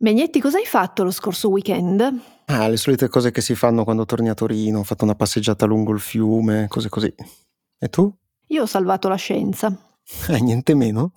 Megnetti, cosa hai fatto lo scorso weekend? Ah, le solite cose che si fanno quando torni a Torino, ho fatto una passeggiata lungo il fiume, cose così. E tu? Io ho salvato la scienza. Eh, niente meno?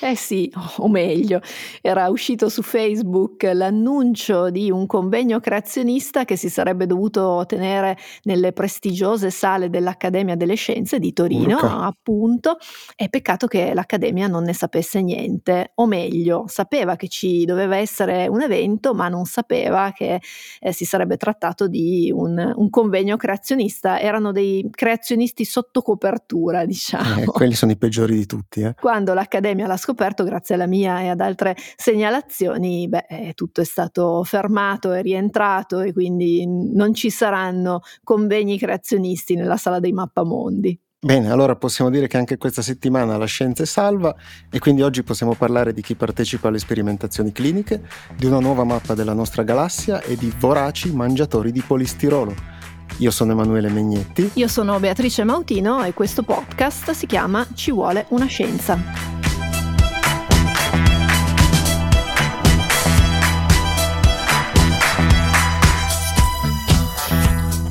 Eh sì, o meglio, era uscito su Facebook l'annuncio di un convegno creazionista che si sarebbe dovuto tenere nelle prestigiose sale dell'Accademia delle Scienze di Torino, Urca. appunto. È peccato che l'Accademia non ne sapesse niente, o meglio, sapeva che ci doveva essere un evento, ma non sapeva che eh, si sarebbe trattato di un, un convegno creazionista. Erano dei creazionisti sotto copertura, diciamo. Eh, quelli sono i peggiori di tutti, eh. Quando l'Accademia l'ha scoperto, grazie alla mia e ad altre segnalazioni, beh, eh, tutto è stato fermato e rientrato e quindi non ci saranno convegni creazionisti nella sala dei mappamondi. Bene, allora possiamo dire che anche questa settimana la scienza è salva e quindi oggi possiamo parlare di chi partecipa alle sperimentazioni cliniche, di una nuova mappa della nostra galassia e di voraci mangiatori di polistirolo. Io sono Emanuele Megnetti. Io sono Beatrice Mautino e questo podcast si chiama Ci vuole una scienza.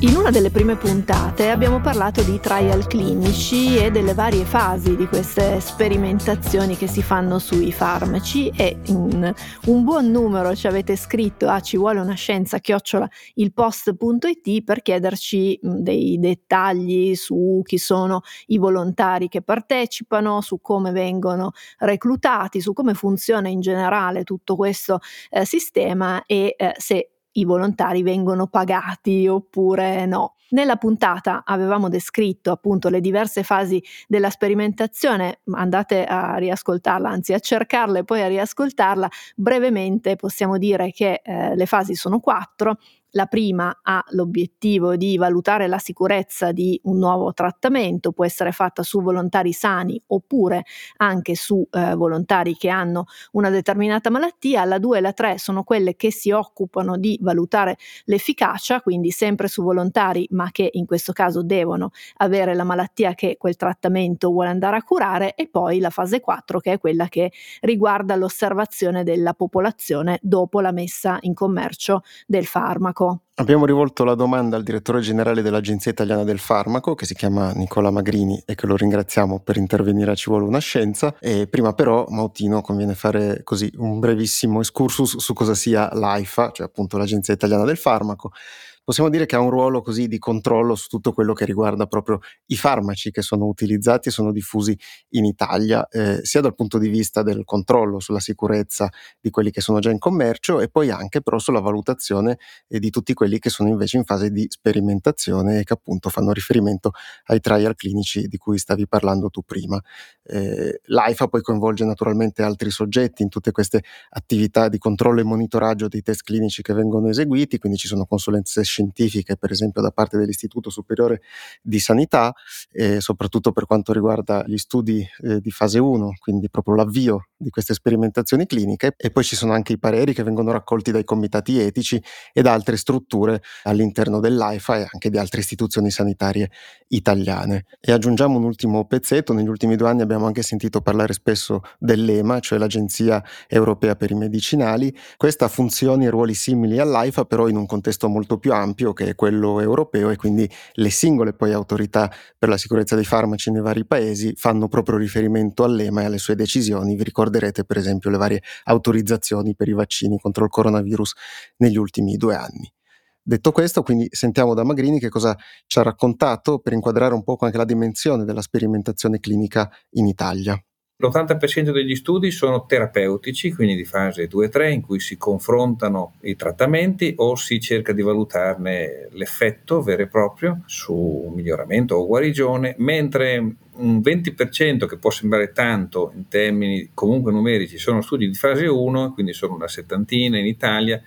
In una delle prime puntate abbiamo parlato di trial clinici e delle varie fasi di queste sperimentazioni che si fanno sui farmaci e in un buon numero ci avete scritto a ci vuole una scienza chiocciola ilpost.it per chiederci dei dettagli su chi sono i volontari che partecipano, su come vengono reclutati, su come funziona in generale tutto questo eh, sistema e eh, se i volontari vengono pagati oppure no. Nella puntata avevamo descritto appunto le diverse fasi della sperimentazione, andate a riascoltarla, anzi a cercarla e poi a riascoltarla. Brevemente possiamo dire che eh, le fasi sono quattro la prima ha l'obiettivo di valutare la sicurezza di un nuovo trattamento, può essere fatta su volontari sani oppure anche su eh, volontari che hanno una determinata malattia. La 2 e la 3 sono quelle che si occupano di valutare l'efficacia, quindi sempre su volontari, ma che in questo caso devono avere la malattia che quel trattamento vuole andare a curare e poi la fase 4 che è quella che riguarda l'osservazione della popolazione dopo la messa in commercio del farmaco. Abbiamo rivolto la domanda al direttore generale dell'Agenzia Italiana del Farmaco, che si chiama Nicola Magrini e che lo ringraziamo per intervenire a Ci vuole una scienza. E prima però, Mautino, conviene fare così un brevissimo excursus su cosa sia l'AIFA, cioè appunto l'Agenzia Italiana del Farmaco possiamo dire che ha un ruolo così di controllo su tutto quello che riguarda proprio i farmaci che sono utilizzati e sono diffusi in Italia, eh, sia dal punto di vista del controllo sulla sicurezza di quelli che sono già in commercio e poi anche però sulla valutazione eh, di tutti quelli che sono invece in fase di sperimentazione e che appunto fanno riferimento ai trial clinici di cui stavi parlando tu prima. Eh, L'AIFA poi coinvolge naturalmente altri soggetti in tutte queste attività di controllo e monitoraggio dei test clinici che vengono eseguiti, quindi ci sono consulenze scientifiche, per esempio da parte dell'Istituto Superiore di Sanità, eh, soprattutto per quanto riguarda gli studi eh, di fase 1, quindi proprio l'avvio di queste sperimentazioni cliniche, e poi ci sono anche i pareri che vengono raccolti dai comitati etici ed altre strutture all'interno dell'AIFA e anche di altre istituzioni sanitarie italiane. E aggiungiamo un ultimo pezzetto, negli ultimi due anni abbiamo anche sentito parlare spesso dell'EMA, cioè l'Agenzia Europea per i Medicinali. Questa funzioni e ruoli simili all'AIFA, però in un contesto molto più ampio che è quello europeo e quindi le singole poi autorità per la sicurezza dei farmaci nei vari paesi fanno proprio riferimento all'EMA e alle sue decisioni. Vi ricorderete per esempio le varie autorizzazioni per i vaccini contro il coronavirus negli ultimi due anni. Detto questo, quindi sentiamo da Magrini che cosa ci ha raccontato per inquadrare un po' anche la dimensione della sperimentazione clinica in Italia. L'80% degli studi sono terapeutici, quindi di fase 2-3, in cui si confrontano i trattamenti o si cerca di valutarne l'effetto vero e proprio su miglioramento o guarigione, mentre un 20% che può sembrare tanto in termini comunque numerici sono studi di fase 1, quindi sono una settantina in Italia,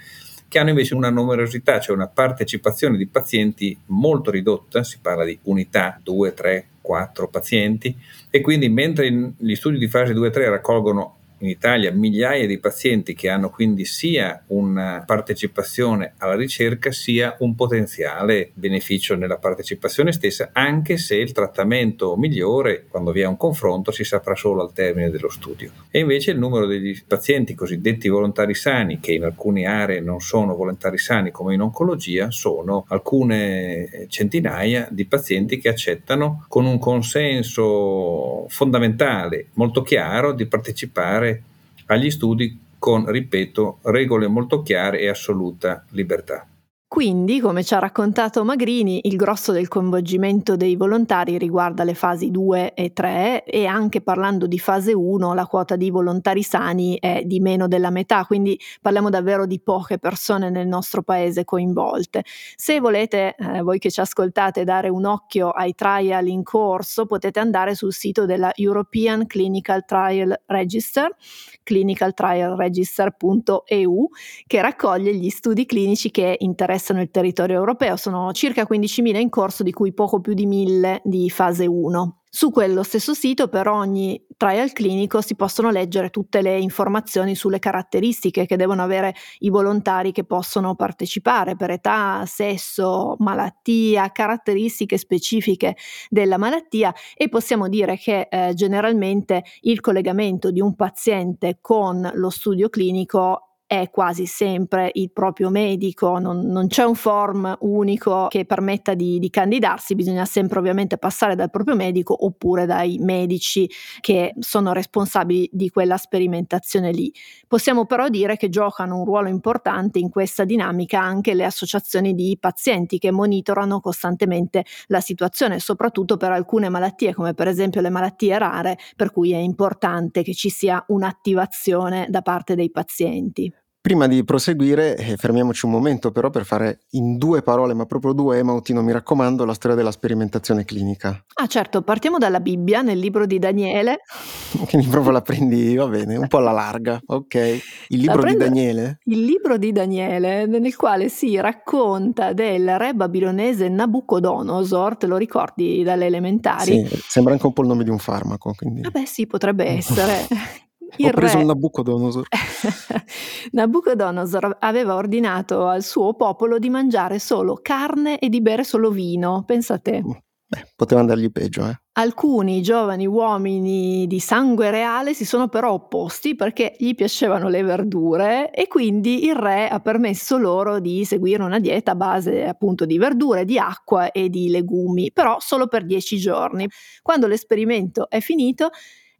che hanno invece una numerosità, cioè una partecipazione di pazienti molto ridotta, si parla di unità, 2, 3, 4 pazienti, e quindi mentre gli studi di fase 2 3 raccolgono in Italia migliaia di pazienti che hanno quindi sia una partecipazione alla ricerca sia un potenziale beneficio nella partecipazione stessa, anche se il trattamento migliore, quando vi è un confronto, si saprà solo al termine dello studio. E invece il numero degli pazienti cosiddetti volontari sani, che in alcune aree non sono volontari sani come in oncologia, sono alcune centinaia di pazienti che accettano con un consenso fondamentale, molto chiaro, di partecipare agli studi con, ripeto, regole molto chiare e assoluta libertà. Quindi, come ci ha raccontato Magrini, il grosso del coinvolgimento dei volontari riguarda le fasi 2 e 3 e anche parlando di fase 1 la quota di volontari sani è di meno della metà, quindi parliamo davvero di poche persone nel nostro paese coinvolte. Se volete, eh, voi che ci ascoltate, dare un occhio ai trial in corso, potete andare sul sito della European Clinical Trial Register, clinicaltrialregister.eu, che raccoglie gli studi clinici che interessano interessano il territorio europeo, sono circa 15.000 in corso, di cui poco più di 1.000 di fase 1. Su quello stesso sito per ogni trial clinico si possono leggere tutte le informazioni sulle caratteristiche che devono avere i volontari che possono partecipare per età, sesso, malattia, caratteristiche specifiche della malattia e possiamo dire che eh, generalmente il collegamento di un paziente con lo studio clinico è quasi sempre il proprio medico, non, non c'è un form unico che permetta di, di, candidarsi, bisogna sempre ovviamente passare dal proprio medico oppure dai medici che sono responsabili di quella sperimentazione lì. Possiamo però dire che giocano un ruolo importante in questa dinamica anche le associazioni di pazienti che monitorano costantemente la situazione, soprattutto per alcune malattie come per esempio le malattie rare, per cui è importante che ci sia un'attivazione da parte dei pazienti. Prima di proseguire, eh, fermiamoci un momento però per fare in due parole, ma proprio due, Mautino, mi raccomando, la storia della sperimentazione clinica. Ah certo, partiamo dalla Bibbia, nel libro di Daniele. Quindi proprio la prendi, va bene, un po' alla larga, ok. Il libro di Daniele? Il libro di Daniele, nel quale si racconta del re babilonese Nabucodonosor, te lo ricordi dalle elementari? Sì, sembra anche un po' il nome di un farmaco. Quindi... Vabbè sì, potrebbe essere. Il Ho preso re... il Nabucodonosor. Nabucodonosor aveva ordinato al suo popolo di mangiare solo carne e di bere solo vino, pensa a te. Mm, beh, poteva andargli peggio, eh. Alcuni giovani uomini di sangue reale si sono però opposti perché gli piacevano le verdure e quindi il re ha permesso loro di seguire una dieta a base appunto di verdure, di acqua e di legumi, però solo per dieci giorni. Quando l'esperimento è finito,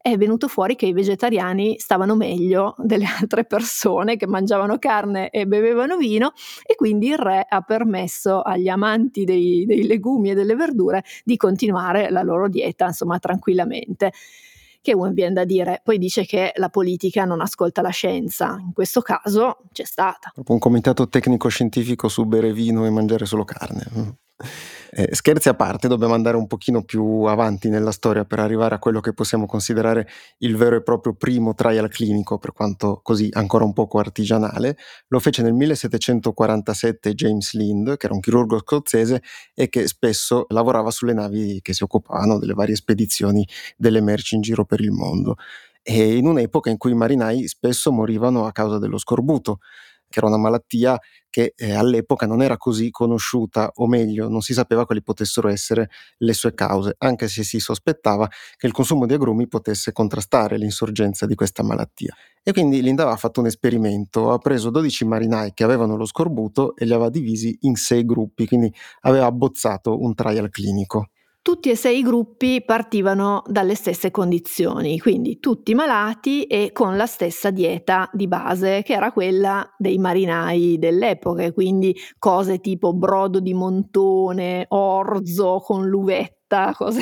è venuto fuori che i vegetariani stavano meglio delle altre persone che mangiavano carne e bevevano vino e quindi il re ha permesso agli amanti dei, dei legumi e delle verdure di continuare la loro dieta insomma tranquillamente che uno viene da dire, poi dice che la politica non ascolta la scienza, in questo caso c'è stata. Un comitato tecnico scientifico su bere vino e mangiare solo carne. Eh, scherzi a parte, dobbiamo andare un pochino più avanti nella storia per arrivare a quello che possiamo considerare il vero e proprio primo trial clinico, per quanto così ancora un poco artigianale. Lo fece nel 1747 James Lind, che era un chirurgo scozzese e che spesso lavorava sulle navi che si occupavano delle varie spedizioni delle merci in giro per il mondo. E in un'epoca in cui i marinai spesso morivano a causa dello scorbuto che era una malattia che eh, all'epoca non era così conosciuta, o meglio, non si sapeva quali potessero essere le sue cause, anche se si sospettava che il consumo di agrumi potesse contrastare l'insorgenza di questa malattia. E quindi Linda aveva fatto un esperimento, ha preso 12 marinai che avevano lo scorbuto e li aveva divisi in sei gruppi, quindi aveva abbozzato un trial clinico. Tutti e sei i gruppi partivano dalle stesse condizioni, quindi tutti malati e con la stessa dieta di base, che era quella dei marinai dell'epoca, quindi cose tipo brodo di montone, orzo con l'uvetta, cose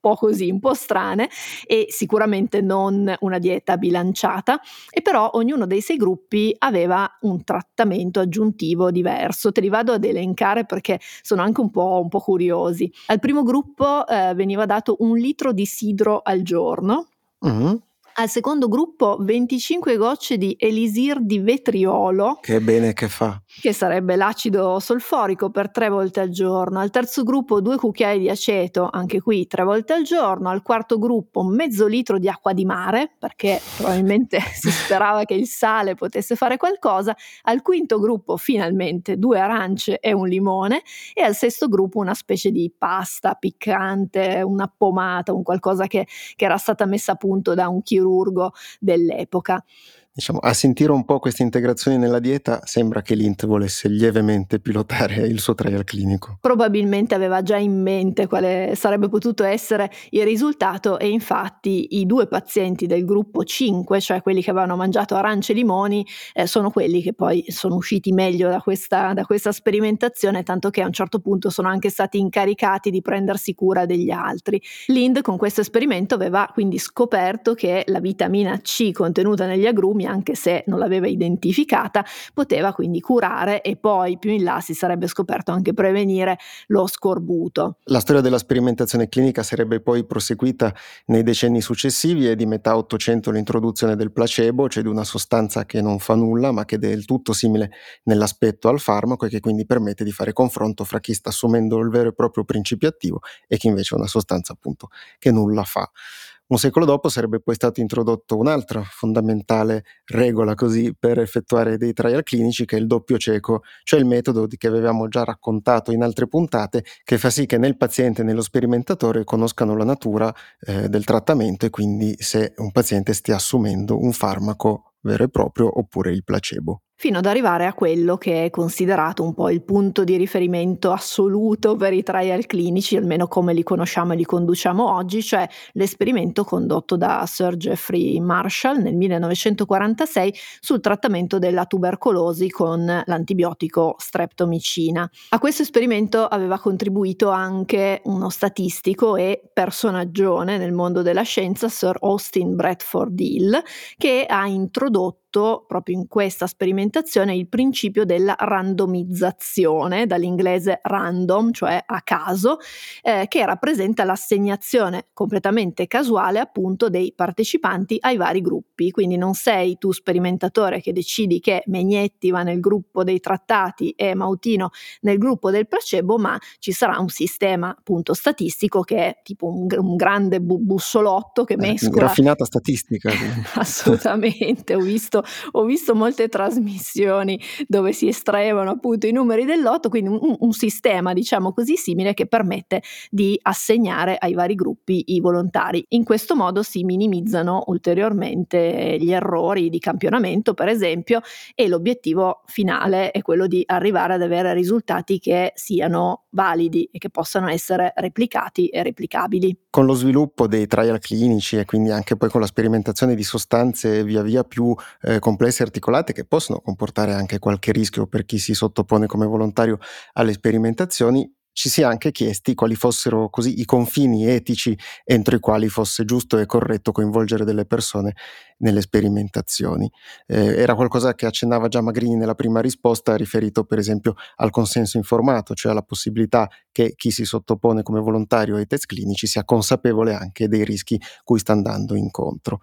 po' così, un po' strane e sicuramente non una dieta bilanciata e però ognuno dei sei gruppi aveva un trattamento aggiuntivo diverso. Te li vado ad elencare perché sono anche un po', un po curiosi. Al primo gruppo eh, veniva dato un litro di sidro al giorno. Mm-hmm Al secondo gruppo 25 gocce di elisir di vetriolo. Che bene che fa. Che sarebbe l'acido solforico per tre volte al giorno. Al terzo gruppo due cucchiai di aceto, anche qui tre volte al giorno. Al quarto gruppo mezzo litro di acqua di mare, perché probabilmente si sperava che il sale potesse fare qualcosa. Al quinto gruppo finalmente due arance e un limone. E al sesto gruppo una specie di pasta piccante, una pomata, un qualcosa che, che era stata messa a punto da un chirurgo chirurgo dell'epoca. Diciamo, a sentire un po' queste integrazioni nella dieta sembra che l'Int volesse lievemente pilotare il suo trial clinico. Probabilmente aveva già in mente quale sarebbe potuto essere il risultato e infatti i due pazienti del gruppo 5, cioè quelli che avevano mangiato arance e limoni, eh, sono quelli che poi sono usciti meglio da questa, da questa sperimentazione, tanto che a un certo punto sono anche stati incaricati di prendersi cura degli altri. Lind con questo esperimento aveva quindi scoperto che la vitamina C contenuta negli agrumi sintomi, anche se non l'aveva identificata, poteva quindi curare e poi più in là si sarebbe scoperto anche prevenire lo scorbuto. La storia della sperimentazione clinica sarebbe poi proseguita nei decenni successivi e di metà 800 l'introduzione del placebo, cioè di una sostanza che non fa nulla ma che è del tutto simile nell'aspetto al farmaco e che quindi permette di fare confronto fra chi sta assumendo il vero e proprio principio attivo e chi invece è una sostanza appunto che nulla fa. Un secolo dopo sarebbe poi stato introdotto un'altra fondamentale regola così per effettuare dei trial clinici che è il doppio cieco, cioè il metodo che avevamo già raccontato in altre puntate che fa sì che né il paziente né lo sperimentatore conoscano la natura eh, del trattamento e quindi se un paziente stia assumendo un farmaco vero e proprio oppure il placebo fino ad arrivare a quello che è considerato un po' il punto di riferimento assoluto per i trial clinici, almeno come li conosciamo e li conduciamo oggi, cioè l'esperimento condotto da Sir Geoffrey Marshall nel 1946 sul trattamento della tubercolosi con l'antibiotico streptomicina. A questo esperimento aveva contribuito anche uno statistico e personaggione nel mondo della scienza, Sir Austin Bradford Hill, che ha introdotto proprio in questa sperimentazione il principio della randomizzazione, dall'inglese random, cioè a caso, eh, che rappresenta l'assegnazione completamente casuale appunto dei partecipanti ai vari gruppi. Quindi non sei tu sperimentatore che decidi che Megnetti va nel gruppo dei trattati e Mautino nel gruppo del placebo, ma ci sarà un sistema appunto statistico che è tipo un, un grande bu- bussolotto che eh, mescola. Raffinata statistica. Assolutamente, ho visto ho visto molte trasmissioni dove si estraevano appunto i numeri del lotto, quindi un, un sistema diciamo così simile che permette di assegnare ai vari gruppi i volontari. In questo modo si minimizzano ulteriormente gli errori di campionamento, per esempio, e l'obiettivo finale è quello di arrivare ad avere risultati che siano validi e che possano essere replicati e replicabili. Con lo sviluppo dei trial clinici e quindi anche poi con la sperimentazione di sostanze via via più eh, complesse e articolate che possono comportare anche qualche rischio per chi si sottopone come volontario alle sperimentazioni, ci si è anche chiesti quali fossero così i confini etici entro i quali fosse giusto e corretto coinvolgere delle persone nelle sperimentazioni. Eh, era qualcosa che accennava già Magrini nella prima risposta, riferito per esempio al consenso informato, cioè alla possibilità che chi si sottopone come volontario ai test clinici sia consapevole anche dei rischi cui sta andando incontro.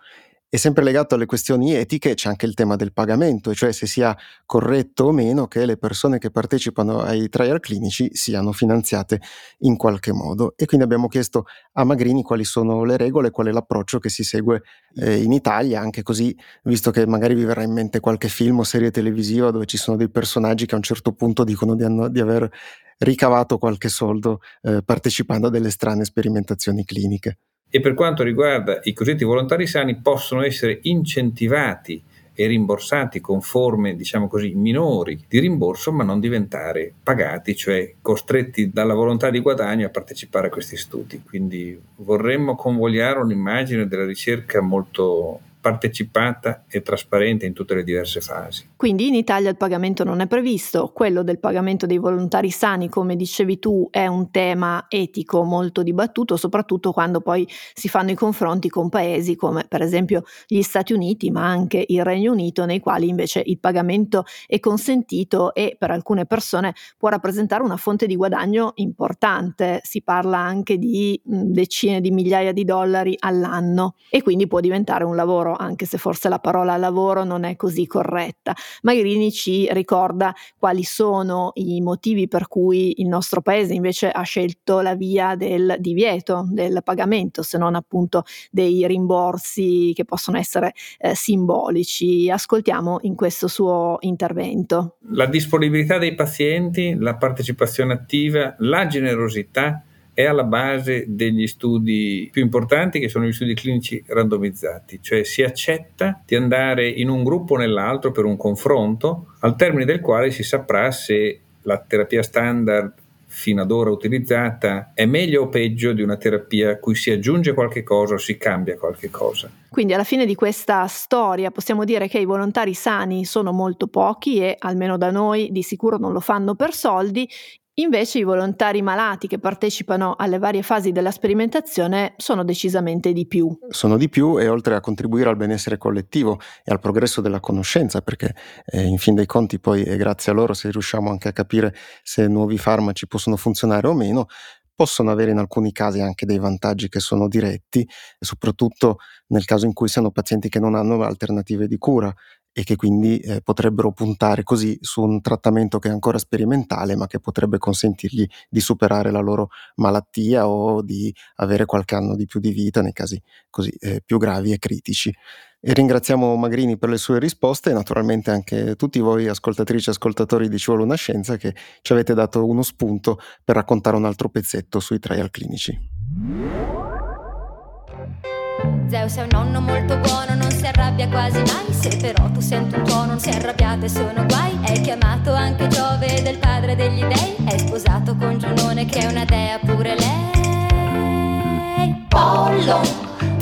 E sempre legato alle questioni etiche c'è anche il tema del pagamento, cioè se sia corretto o meno che le persone che partecipano ai trial clinici siano finanziate in qualche modo. E quindi abbiamo chiesto a Magrini quali sono le regole, qual è l'approccio che si segue eh, in Italia, anche così, visto che magari vi verrà in mente qualche film o serie televisiva dove ci sono dei personaggi che a un certo punto dicono di, hanno, di aver ricavato qualche soldo eh, partecipando a delle strane sperimentazioni cliniche. E per quanto riguarda i cosiddetti volontari sani, possono essere incentivati e rimborsati con forme, diciamo così, minori di rimborso, ma non diventare pagati, cioè costretti dalla volontà di guadagno a partecipare a questi studi. Quindi vorremmo convogliare un'immagine della ricerca molto partecipata e trasparente in tutte le diverse fasi. Quindi in Italia il pagamento non è previsto, quello del pagamento dei volontari sani, come dicevi tu, è un tema etico molto dibattuto, soprattutto quando poi si fanno i confronti con paesi come per esempio gli Stati Uniti, ma anche il Regno Unito, nei quali invece il pagamento è consentito e per alcune persone può rappresentare una fonte di guadagno importante, si parla anche di decine di migliaia di dollari all'anno e quindi può diventare un lavoro lavoro, anche se forse la parola lavoro non è così corretta. Magrini ci ricorda quali sono i motivi per cui il nostro paese invece ha scelto la via del divieto, del pagamento, se non appunto dei rimborsi che possono essere eh, simbolici. Ascoltiamo in questo suo intervento. La disponibilità dei pazienti, la partecipazione attiva, la generosità è alla base degli studi più importanti che sono gli studi clinici randomizzati, cioè si accetta di andare in un gruppo o nell'altro per un confronto al termine del quale si saprà se la terapia standard fino ad ora utilizzata è meglio o peggio di una terapia a cui si aggiunge qualche cosa o si cambia qualche cosa. Quindi alla fine di questa storia possiamo dire che i volontari sani sono molto pochi e almeno da noi di sicuro non lo fanno per soldi, Invece i volontari malati che partecipano alle varie fasi della sperimentazione sono decisamente di più. Sono di più e oltre a contribuire al benessere collettivo e al progresso della conoscenza, perché eh, in fin dei conti poi è grazie a loro se riusciamo anche a capire se nuovi farmaci possono funzionare o meno, possono avere in alcuni casi anche dei vantaggi che sono diretti, soprattutto nel caso in cui siano pazienti che non hanno alternative di cura e che quindi eh, potrebbero puntare così su un trattamento che è ancora sperimentale ma che potrebbe consentirgli di superare la loro malattia o di avere qualche anno di più di vita nei casi così eh, più gravi e critici. E ringraziamo Magrini per le sue risposte e naturalmente anche tutti voi ascoltatrici e ascoltatori di Ci vuole una scienza che ci avete dato uno spunto per raccontare un altro pezzetto sui trial clinici. Zeus è un nonno molto buono, non si arrabbia quasi mai. Se però tu senti un tuono, non si arrabbiate, sono guai. È chiamato anche Giove del padre degli dei. È sposato con Giunone che è una dea pure lei. Pollo,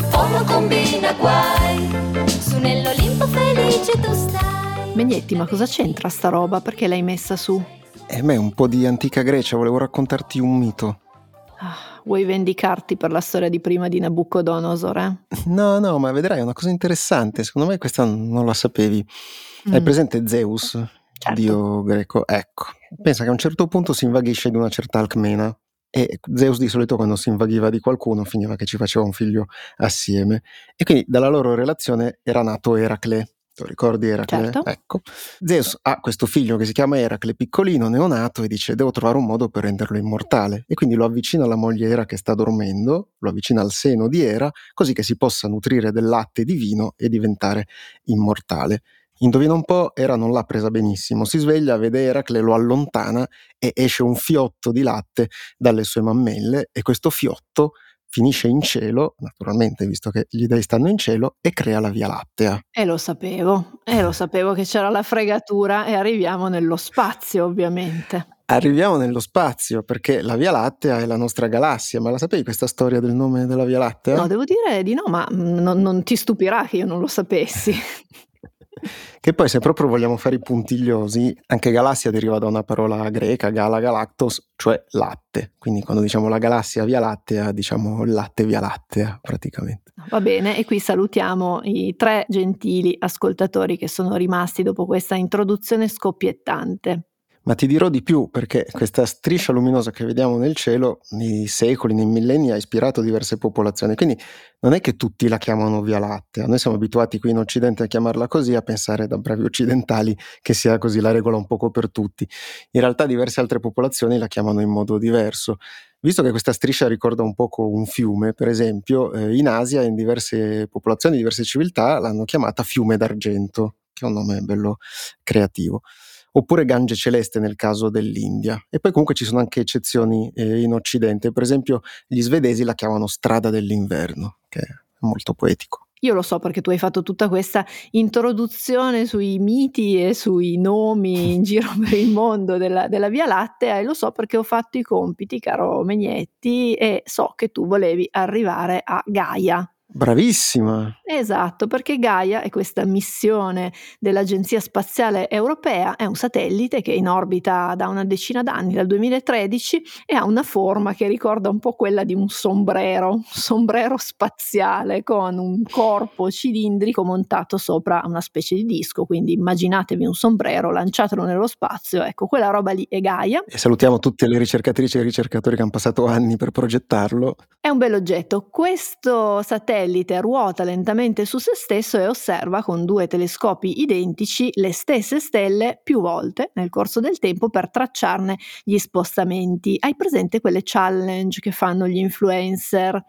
pollo combina guai. Su nell'Olimpo felice tu stai. Megnetti, ma cosa c'entra sta roba? Perché l'hai messa su? Eh, me un po' di antica Grecia, volevo raccontarti un mito. Ah vuoi vendicarti per la storia di prima di Nabucodonosor? Eh? No, no, ma vedrai, è una cosa interessante. Secondo me questa non la sapevi. Mm. Hai presente Zeus, certo. dio greco? Ecco, pensa che a un certo punto si invaghisce di una certa alcmena. E Zeus di solito quando si invaghiva di qualcuno finiva che ci faceva un figlio assieme. E quindi dalla loro relazione era nato Eracle, Te ricordi Eracle? Certo. Ecco. Zeus ha questo figlio che si chiama Eracle, piccolino, neonato, e dice devo trovare un modo per renderlo immortale. E quindi lo avvicina alla moglie Era che sta dormendo, lo avvicina al seno di Era, così che si possa nutrire del latte divino e diventare immortale. Indovina un po', Era non l'ha presa benissimo. Si sveglia, vede Eracle, lo allontana e esce un fiotto di latte dalle sue mammelle e questo fiotto finisce in cielo, naturalmente visto che gli dei stanno in cielo, e crea la Via Lattea. E lo sapevo, e lo sapevo che c'era la fregatura e arriviamo nello spazio ovviamente. Arriviamo nello spazio perché la Via Lattea è la nostra galassia, ma la sapevi questa storia del nome della Via Lattea? No, devo dire di no, ma mm, non, non ti stupirà che io non lo sapessi. Che poi se proprio vogliamo fare i puntigliosi, anche galassia deriva da una parola greca, gala galactos, cioè latte. Quindi quando diciamo la galassia via lattea, diciamo latte via lattea praticamente. Va bene, e qui salutiamo i tre gentili ascoltatori che sono rimasti dopo questa introduzione scoppiettante. Ma ti dirò di più perché questa striscia luminosa che vediamo nel cielo nei secoli, nei millenni ha ispirato diverse popolazioni. Quindi non è che tutti la chiamano Via Lattea. Noi siamo abituati qui in Occidente a chiamarla così, a pensare da bravi occidentali che sia così la regola un poco per tutti. In realtà diverse altre popolazioni la chiamano in modo diverso. Visto che questa striscia ricorda un poco un fiume, per esempio, eh, in Asia, in diverse popolazioni, diverse civiltà, l'hanno chiamata fiume d'argento, che è un nome bello creativo oppure Gange Celeste nel caso dell'India. E poi comunque ci sono anche eccezioni eh, in Occidente, per esempio gli svedesi la chiamano strada dell'inverno, che è molto poetico. Io lo so perché tu hai fatto tutta questa introduzione sui miti e sui nomi in giro per il mondo della, della, Via Lattea e lo so perché ho fatto i compiti, caro Megnetti, e so che tu volevi arrivare a Gaia. Bravissima! Esatto, perché Gaia è questa missione dell'Agenzia Spaziale Europea, è un satellite che è in orbita da una decina d'anni, dal 2013, e ha una forma che ricorda un po' quella di un sombrero, un sombrero spaziale con un corpo cilindrico montato sopra una specie di disco, quindi immaginatevi un sombrero, lanciatelo nello spazio, ecco, quella roba lì è Gaia. E salutiamo tutte le ricercatrici e ricercatori che hanno passato anni per progettarlo. È un bel oggetto. Questo satellite satellite ruota lentamente su se stesso e osserva con due telescopi identici le stesse stelle più volte nel corso del tempo per tracciarne gli spostamenti. Hai presente quelle challenge che fanno gli influencer?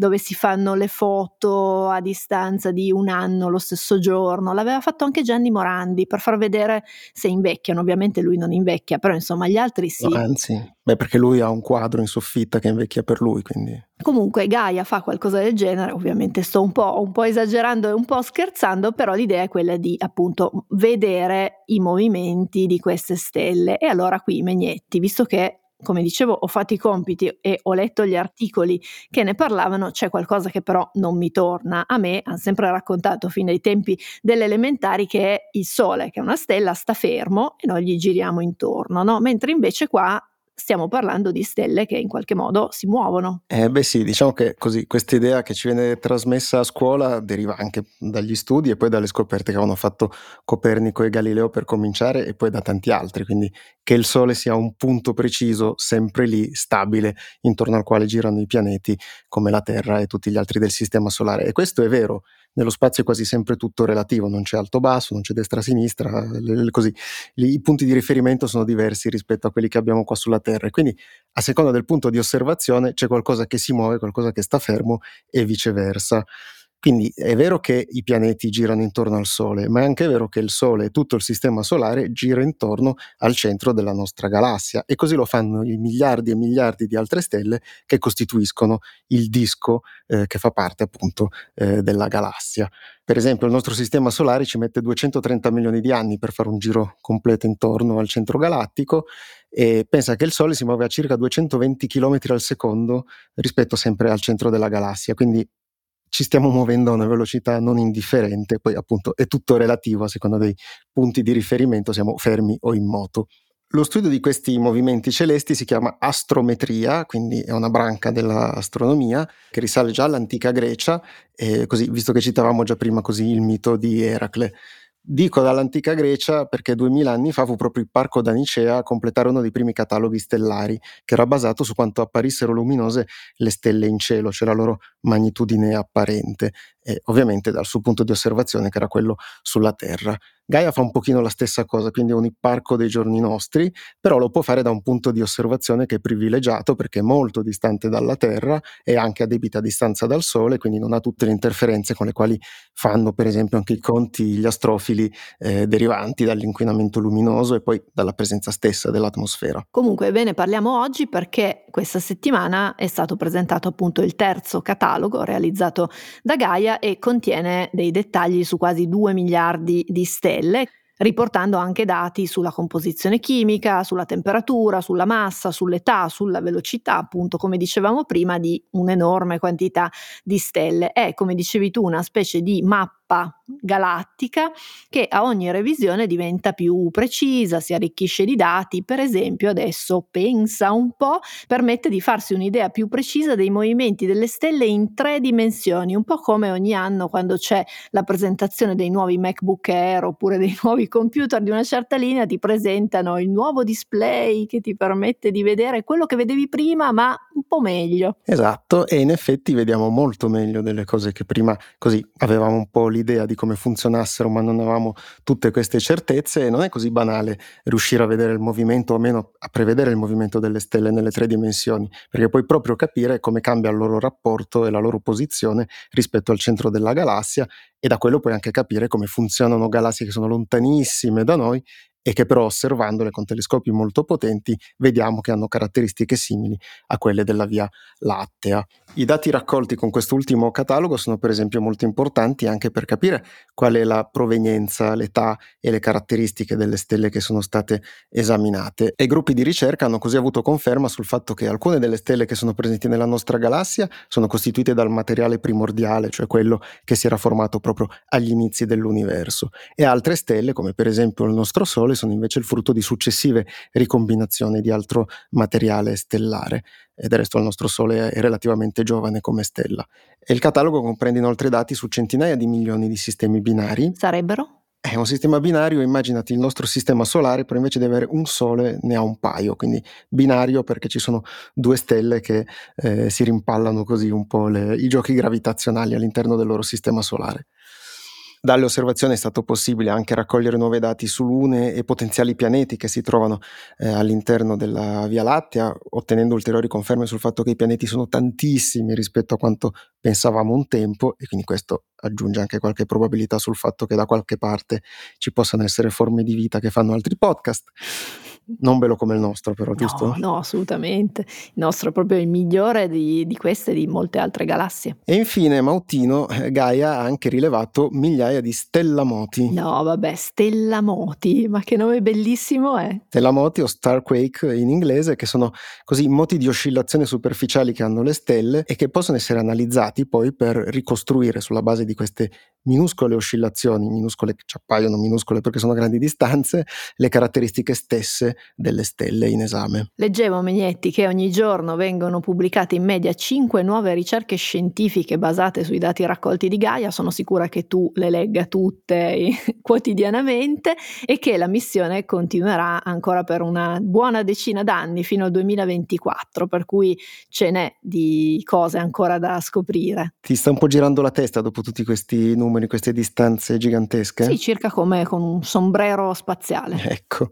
Dove si fanno le foto a distanza di un anno lo stesso giorno. L'aveva fatto anche Gianni Morandi per far vedere se invecchiano. Ovviamente lui non invecchia, però insomma gli altri sì. No, anzi, beh, perché lui ha un quadro in soffitta che invecchia per lui, quindi. Comunque Gaia fa qualcosa del genere, ovviamente sto un po', un po' esagerando e un po' scherzando, però l'idea è quella di appunto vedere i movimenti di queste stelle. E allora qui Megnetti, visto che come dicevo, ho fatto i compiti e ho letto gli articoli che ne parlavano, c'è qualcosa che però non mi torna. A me hanno sempre raccontato fin dai tempi delle elementari che è il Sole, che è una stella, sta fermo e noi gli giriamo intorno, no? mentre invece qua stiamo parlando di stelle che in qualche modo si muovono. Eh beh sì, diciamo che così questa idea che ci viene trasmessa a scuola deriva anche dagli studi e poi dalle scoperte che avevano fatto Copernico e Galileo per cominciare e poi da tanti altri, quindi che il Sole sia un punto preciso, sempre lì, stabile, intorno al quale girano i pianeti come la Terra e tutti gli altri del Sistema Solare. E questo è vero, nello spazio è quasi sempre tutto relativo, non c'è alto-basso, non c'è destra-sinistra, così. I punti di riferimento sono diversi rispetto a quelli che abbiamo qua sulla Terra e quindi a seconda del punto di osservazione c'è qualcosa che si muove, qualcosa che sta fermo e viceversa. Quindi è vero che i pianeti girano intorno al Sole, ma è anche vero che il Sole e tutto il Sistema Solare gira intorno al centro della nostra galassia e così lo fanno i miliardi e miliardi di altre stelle che costituiscono il disco eh, che fa parte appunto eh, della galassia. Per esempio il nostro Sistema Solare ci mette 230 milioni di anni per fare un giro completo intorno al centro galattico e pensa che il Sole si muove a circa 220 km al secondo rispetto sempre al centro della galassia, quindi ci stiamo muovendo a una velocità non indifferente, poi appunto è tutto relativo a seconda dei punti di riferimento, siamo fermi o in moto. Lo studio di questi movimenti celesti si chiama astrometria, quindi è una branca dell'astronomia che risale già all'antica Grecia, così, visto che citavamo già prima così il mito di Eracle. Dico dall'antica Grecia perché duemila anni fa fu proprio il parco da Nicea a completare uno dei primi cataloghi stellari, che era basato su quanto apparissero luminose le stelle in cielo, cioè la loro magnitudine apparente, e ovviamente dal suo punto di osservazione che era quello sulla Terra. Gaia fa un pochino la stessa cosa, quindi è un ipparco dei giorni nostri, però lo può fare da un punto di osservazione che è privilegiato perché è molto distante dalla Terra e anche a debita distanza dal Sole, quindi non ha tutte le interferenze con le quali fanno per esempio anche i conti gli astrofili eh, derivanti dall'inquinamento luminoso e poi dalla presenza stessa dell'atmosfera. Comunque bene, parliamo oggi perché questa settimana è stato presentato appunto il terzo catalogo realizzato da Gaia e contiene dei dettagli su quasi 2 miliardi di stelle riportando anche dati sulla composizione chimica, sulla temperatura, sulla massa, sull'età, sulla velocità, appunto come dicevamo prima, di un'enorme quantità di stelle. È, come dicevi tu, una specie di mappa mappa galattica che a ogni revisione diventa più precisa, si arricchisce di dati, per esempio adesso pensa un po', permette di farsi un'idea più precisa dei movimenti delle stelle in tre dimensioni, un po' come ogni anno quando c'è la presentazione dei nuovi MacBook Air oppure dei nuovi computer di una certa linea ti presentano il nuovo display che ti permette di vedere quello che vedevi prima ma un po' meglio. Esatto, e in effetti vediamo molto meglio delle cose che prima così avevamo un po' lì l'idea di come funzionassero, ma non avevamo tutte queste certezze e non è così banale riuscire a vedere il movimento, o almeno a prevedere il movimento delle stelle nelle tre dimensioni, perché puoi proprio capire come cambia il loro rapporto e la loro posizione rispetto al centro della galassia e da quello puoi anche capire come funzionano galassie che sono lontanissime da noi e che però osservandole con telescopi molto potenti vediamo che hanno caratteristiche simili a quelle della Via Lattea. I dati raccolti con quest'ultimo catalogo sono per esempio molto importanti anche per capire qual è la provenienza, l'età e le caratteristiche delle stelle che sono state esaminate e i gruppi di ricerca hanno così avuto conferma sul fatto che alcune delle stelle che sono presenti nella nostra galassia sono costituite dal materiale primordiale, cioè quello che si era formato proprio agli inizi dell'universo e altre stelle come per esempio il nostro Sole sono invece il frutto di successive ricombinazioni di altro materiale stellare e del resto il nostro Sole è relativamente giovane come stella. E il catalogo comprende inoltre dati su centinaia di milioni di sistemi binari. Sarebbero? È un sistema binario, immaginati il nostro sistema solare, però invece di avere un sole ne ha un paio, quindi binario perché ci sono due stelle che eh, si rimpallano così un po' le, i giochi gravitazionali all'interno del loro sistema solare. Dalle osservazioni è stato possibile anche raccogliere nuovi dati su lune e potenziali pianeti che si trovano eh, all'interno della Via Lattea, ottenendo ulteriori conferme sul fatto che i pianeti sono tantissimi rispetto a quanto pensavamo un tempo e quindi questo aggiunge anche qualche probabilità sul fatto che da qualche parte ci possano essere forme di vita che fanno altri podcast non bello come il nostro però, giusto? No, no, assolutamente. Il nostro è proprio il migliore di, di queste e di molte altre galassie. E infine Mautino, eh, Gaia ha anche rilevato migliaia di stellamoti. No, vabbè, stellamoti, ma che nome bellissimo è. Stellamoti o starquake in inglese, che sono così moti di oscillazione superficiali che hanno le stelle e che possono essere analizzati poi per ricostruire sulla base di queste minuscole oscillazioni, minuscole che ci appaiono minuscole perché sono grandi distanze, le caratteristiche stesse delle stelle in esame. Leggevo Megnetti che ogni giorno vengono pubblicate in media 5 nuove ricerche scientifiche basate sui dati raccolti di Gaia, sono sicura che tu le legga tutte quotidianamente e che la missione continuerà ancora per una buona decina d'anni fino al 2024, per cui ce n'è di cose ancora da scoprire. Ti sta un po' girando la testa dopo tutti questi numeri, queste distanze gigantesche? Sì, circa come con un sombrero spaziale. Ecco,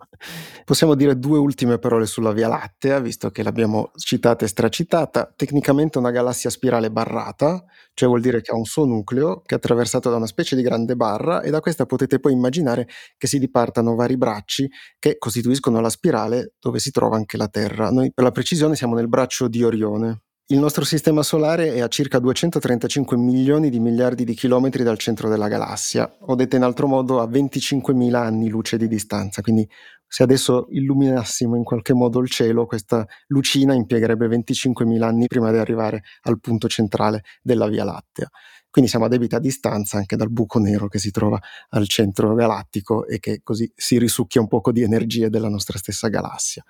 possiamo dire due ultime parole sulla Via Lattea, visto che l'abbiamo citata e stracitata. Tecnicamente è una galassia spirale barrata, cioè vuol dire che ha un suo nucleo che è attraversato da una specie di grande barra e da questa potete poi immaginare che si dipartano vari bracci che costituiscono la spirale dove si trova anche la Terra. Noi per la precisione siamo nel braccio di Orione. Il nostro sistema solare è a circa 235 milioni di miliardi di chilometri dal centro della galassia, o detta in altro modo a 25.000 anni luce di distanza, quindi se adesso illuminassimo in qualche modo il cielo, questa lucina impiegherebbe 25.000 anni prima di arrivare al punto centrale della Via Lattea. Quindi siamo a debita distanza anche dal buco nero che si trova al centro galattico e che così si risucchia un poco di energie della nostra stessa galassia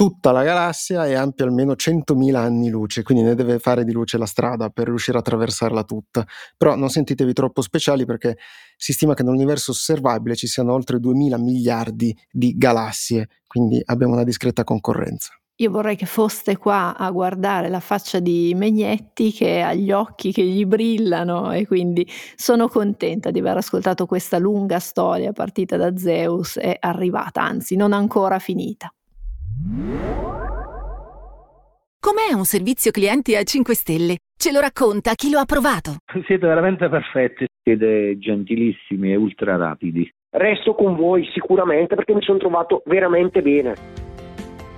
tutta la galassia è ampia almeno 100.000 anni luce, quindi ne deve fare di luce la strada per riuscire a attraversarla tutta. Però non sentitevi troppo speciali perché si stima che nell'universo osservabile ci siano oltre 2.000 miliardi di galassie, quindi abbiamo una discreta concorrenza. Io vorrei che foste qua a guardare la faccia di Megnetti che ha gli occhi che gli brillano e quindi sono contenta di aver ascoltato questa lunga storia partita da Zeus e arrivata, anzi non ancora finita. Com'è un servizio clienti a 5 stelle? Ce lo racconta chi lo ha provato. Siete veramente perfetti, siete gentilissimi e ultra rapidi. Resto con voi sicuramente perché mi sono trovato veramente bene.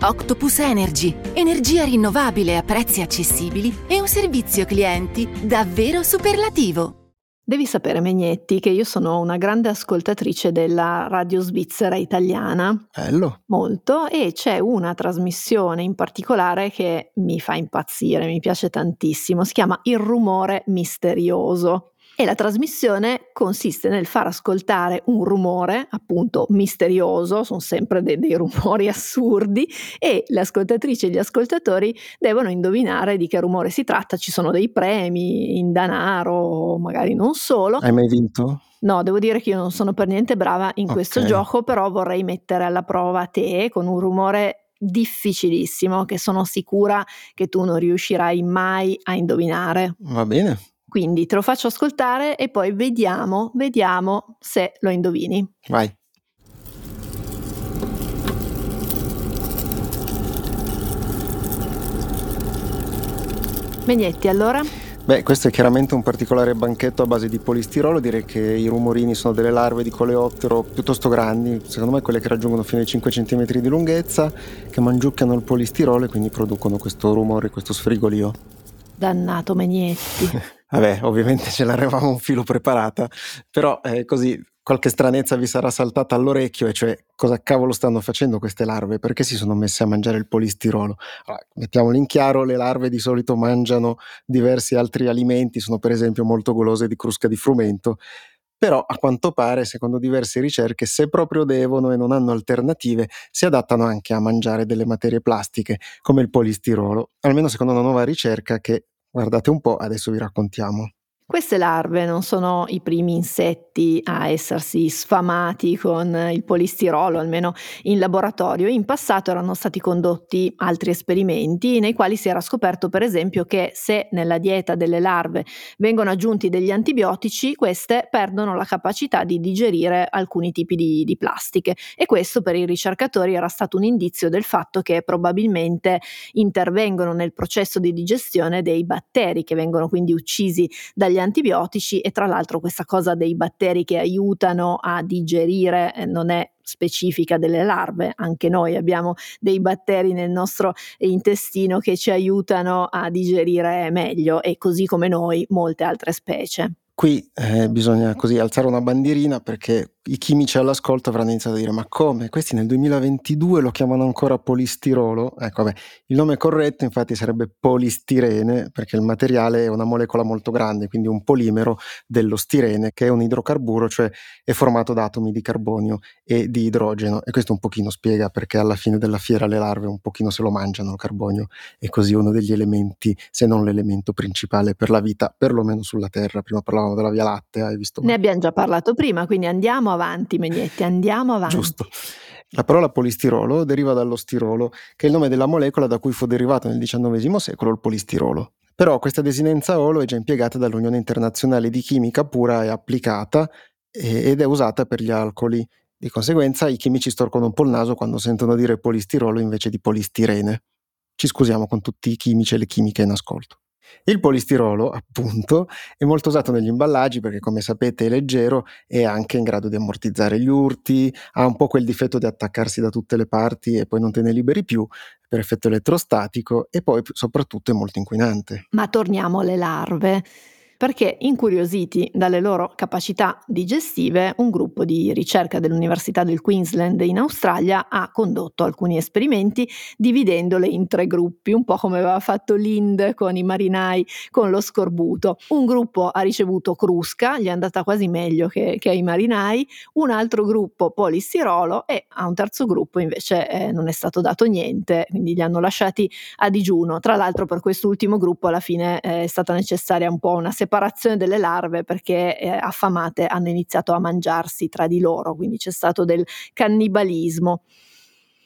Octopus Energy, energia rinnovabile a prezzi accessibili e un servizio clienti davvero superlativo. Devi sapere, Megnetti, che io sono una grande ascoltatrice della radio svizzera italiana. Bello. Molto. E c'è una trasmissione in particolare che mi fa impazzire, mi piace tantissimo. Si chiama Il rumore misterioso. E la trasmissione consiste nel far ascoltare un rumore, appunto misterioso, sono sempre de- dei rumori assurdi, e le ascoltatrici e gli ascoltatori devono indovinare di che rumore si tratta. Ci sono dei premi in denaro, magari non solo. Hai mai vinto? No, devo dire che io non sono per niente brava in okay. questo gioco, però vorrei mettere alla prova te con un rumore difficilissimo che sono sicura che tu non riuscirai mai a indovinare. Va bene. Quindi te lo faccio ascoltare e poi vediamo, vediamo se lo indovini. Vai. Megnetti, allora? Beh, questo è chiaramente un particolare banchetto a base di polistirolo, direi che i rumorini sono delle larve di coleottero piuttosto grandi, secondo me quelle che raggiungono fino ai 5 cm di lunghezza, che mangiucchiano il polistirolo e quindi producono questo rumore, questo sfrigolio. Dannato Megnetti. Vabbè, ovviamente ce l'avevamo un filo preparata, però eh, così qualche stranezza vi sarà saltata all'orecchio, e cioè cosa cavolo stanno facendo queste larve? Perché si sono messe a mangiare il polistirolo? Allora, mettiamolo in chiaro, le larve di solito mangiano diversi altri alimenti, sono per esempio molto golose di crusca di frumento, però a quanto pare, secondo diverse ricerche, se proprio devono e non hanno alternative, si adattano anche a mangiare delle materie plastiche come il polistirolo, almeno secondo una nuova ricerca che Guardate un po', adesso vi raccontiamo. Queste larve non sono i primi insetti a essersi sfamati con il polistirolo, almeno in laboratorio. In passato erano stati condotti altri esperimenti nei quali si era scoperto per esempio che se nella dieta delle larve vengono aggiunti degli antibiotici, queste perdono la capacità di digerire alcuni tipi di, di plastiche e questo per i ricercatori era stato un indizio del fatto che probabilmente intervengono nel processo di digestione dei batteri che vengono quindi uccisi dagli antibiotici e tra l'altro questa cosa dei batteri che aiutano a digerire eh, non è specifica delle larve, anche noi abbiamo dei batteri nel nostro intestino che ci aiutano a digerire meglio e così come noi molte altre specie. Qui eh, bisogna così alzare una bandierina perché i chimici all'ascolto avranno iniziato a dire ma come? Questi nel 2022 lo chiamano ancora polistirolo? Ecco, vabbè, il nome corretto infatti sarebbe polistirene perché il materiale è una molecola molto grande, quindi un polimero dello stirene che è un idrocarburo, cioè è formato da atomi di carbonio e di idrogeno e questo un pochino spiega perché alla fine della fiera le larve un pochino se lo mangiano il carbonio e così uno degli elementi, se non l'elemento principale per la vita, perlomeno sulla Terra. Prima parlavamo della Via Lattea, hai visto? Ne abbiamo già parlato prima, quindi andiamo avanti, Megnetti, andiamo avanti. Giusto. La parola polistirolo deriva dallo stirolo, che è il nome della molecola da cui fu derivato nel XIX secolo il polistirolo. Però questa desinenza olo è già impiegata dall'Unione Internazionale di Chimica pura e applicata ed è usata per gli alcoli. Di conseguenza i chimici storcono un po' il naso quando sentono dire polistirolo invece di polistirene. Ci scusiamo con tutti i chimici e le chimiche in ascolto. Il polistirolo, appunto, è molto usato negli imballaggi perché, come sapete, è leggero e anche in grado di ammortizzare gli urti, ha un po' quel difetto di attaccarsi da tutte le parti e poi non te ne liberi più per effetto elettrostatico e poi soprattutto è molto inquinante. Ma torniamo alle larve perché incuriositi dalle loro capacità digestive, un gruppo di ricerca dell'Università del Queensland in Australia ha condotto alcuni esperimenti dividendole in tre gruppi, un po' come aveva fatto Lind con i marinai con lo scorbuto. Un gruppo ha ricevuto crusca, gli è andata quasi meglio che, che ai marinai, un altro gruppo polistirolo e a un terzo gruppo invece eh, non è stato dato niente, quindi li hanno lasciati a digiuno. Tra l'altro per quest'ultimo gruppo alla fine eh, è stata necessaria un po' una separazione separazione delle larve perché eh, affamate hanno iniziato a mangiarsi tra di loro, quindi c'è stato del cannibalismo.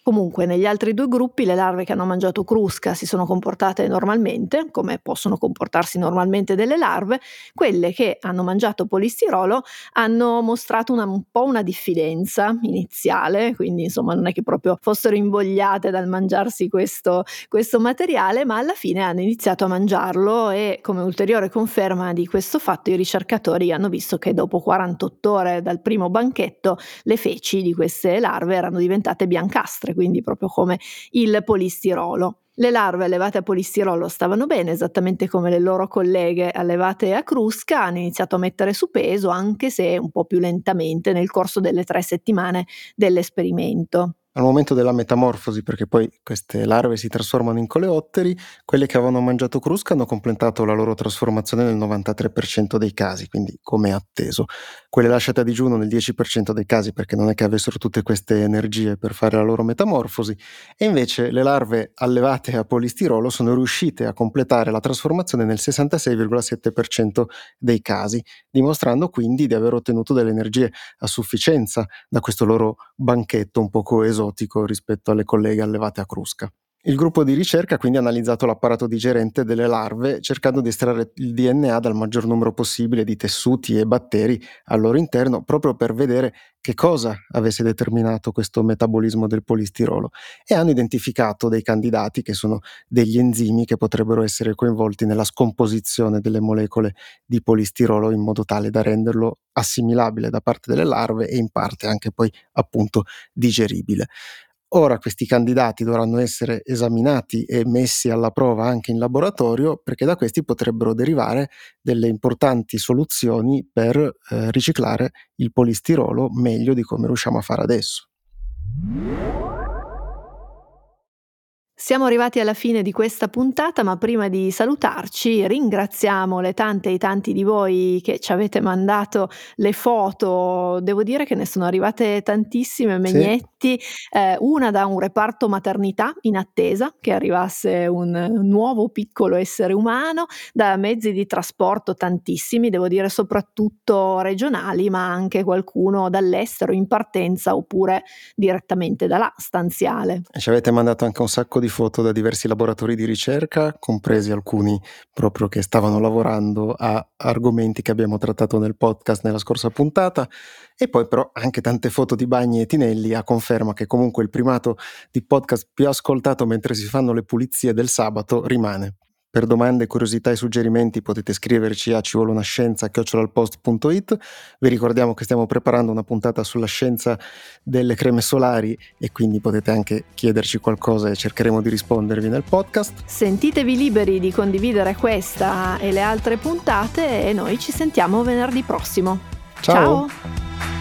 Comunque, negli altri due gruppi le larve che hanno mangiato crusca si sono comportate normalmente, come possono comportarsi normalmente delle larve, quelle che hanno mangiato polistirolo hanno mostrato una, un po' una diffidenza iniziale, quindi insomma non è che proprio fossero invogliate dal mangiarsi questo, questo materiale, ma alla fine hanno iniziato a mangiarlo e come ulteriore conferma di questo fatto i ricercatori hanno visto che dopo 48 ore dal primo banchetto le feci di queste larve erano diventate biancastre quindi proprio come il polistirolo. Le larve allevate a polistirolo stavano bene, esattamente come le loro colleghe allevate a crusca, hanno iniziato a mettere su peso, anche se un po' più lentamente nel corso delle tre settimane dell'esperimento al momento della metamorfosi, perché poi queste larve si trasformano in coleotteri, quelle che avevano mangiato crusca hanno completato la loro trasformazione nel 93% dei casi, quindi come atteso. Quelle lasciate a digiuno nel 10% dei casi perché non è che avessero tutte queste energie per fare la loro metamorfosi, e invece le larve allevate a polistirolo sono riuscite a completare la trasformazione nel 66,7% dei casi, dimostrando quindi di aver ottenuto delle energie a sufficienza da questo loro banchetto un poco esotico esotico rispetto alle colleghe allevate a crusca. Il gruppo di ricerca quindi ha analizzato l'apparato digerente delle larve cercando di estrarre il DNA dal maggior numero possibile di tessuti e batteri al loro interno proprio per vedere che cosa avesse determinato questo metabolismo del polistirolo e hanno identificato dei candidati che sono degli enzimi che potrebbero essere coinvolti nella scomposizione delle molecole di polistirolo in modo tale da renderlo assimilabile da parte delle larve e in parte anche poi appunto digeribile. Ora questi candidati dovranno essere esaminati e messi alla prova anche in laboratorio perché da questi potrebbero derivare delle importanti soluzioni per eh, riciclare il polistirolo meglio di come riusciamo a fare adesso. Siamo arrivati alla fine di questa puntata, ma prima di salutarci ringraziamo le tante e tanti di voi che ci avete mandato le foto. Devo dire che ne sono arrivate tantissime, Megnetti, sì. eh, una da un reparto maternità in attesa che arrivasse un nuovo piccolo essere umano, da mezzi di trasporto tantissimi, devo dire soprattutto regionali, ma anche qualcuno dall'estero in partenza oppure direttamente da là, stanziale. Ci avete mandato anche un sacco di di foto da diversi laboratori di ricerca, compresi alcuni proprio che stavano lavorando a argomenti che abbiamo trattato nel podcast nella scorsa puntata, e poi però anche tante foto di Bagni e Tinelli a conferma che comunque il primato di podcast più ascoltato mentre si fanno le pulizie del sabato rimane. Per domande, curiosità e suggerimenti potete scriverci a ci vuole una scienza chiocciolaalpost.it. Vi ricordiamo che stiamo preparando una puntata sulla scienza delle creme solari e quindi potete anche chiederci qualcosa e cercheremo di rispondervi nel podcast. Sentitevi liberi di condividere questa e le altre puntate e noi ci sentiamo venerdì prossimo. Ciao. Ciao.